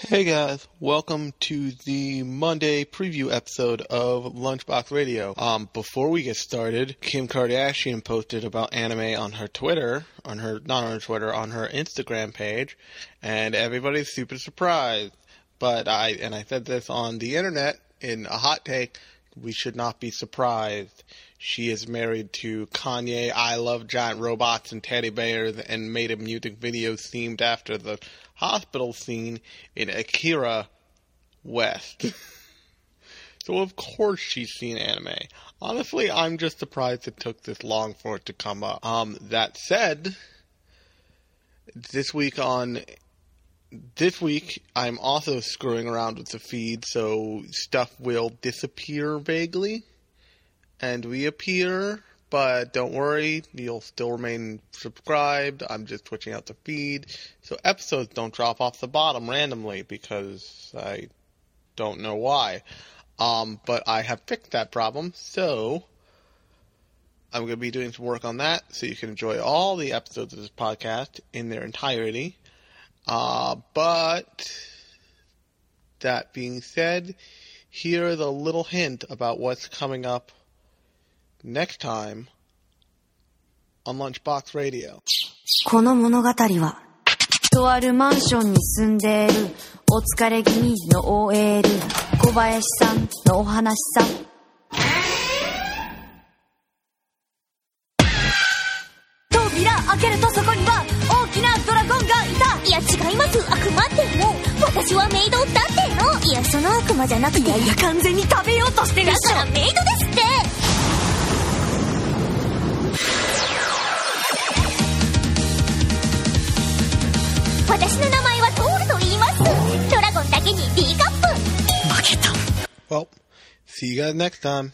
Hey guys, welcome to the Monday preview episode of Lunchbox Radio. Um, before we get started, Kim Kardashian posted about anime on her Twitter, on her, not on her Twitter, on her Instagram page, and everybody's super surprised. But I, and I said this on the internet in a hot take, we should not be surprised. She is married to Kanye. I love giant robots and teddy bears and made a music video themed after the hospital scene in Akira West. so of course she's seen anime. Honestly, I'm just surprised it took this long for it to come up. Um, that said, this week on this week I'm also screwing around with the feed, so stuff will disappear vaguely and reappear but don't worry, you'll still remain subscribed. I'm just switching out the feed. So episodes don't drop off the bottom randomly because I don't know why. Um, but I have fixed that problem, so I'm going to be doing some work on that so you can enjoy all the episodes of this podcast in their entirety. Uh, but that being said, here is a little hint about what's coming up next time on Lunchbox Radio. この物語は、とあるマンションに住んでいるお疲れ気味の OL 小林さんのお話さ。 や違います。悪魔っても私はメイドだっての。いやその悪魔じゃなくて。いやいや完全に食べようとしてるしょ。からメイドです。って私の名前はトールと言います。ドラゴンだけに D カップ。負けた。Well, see you guys next time.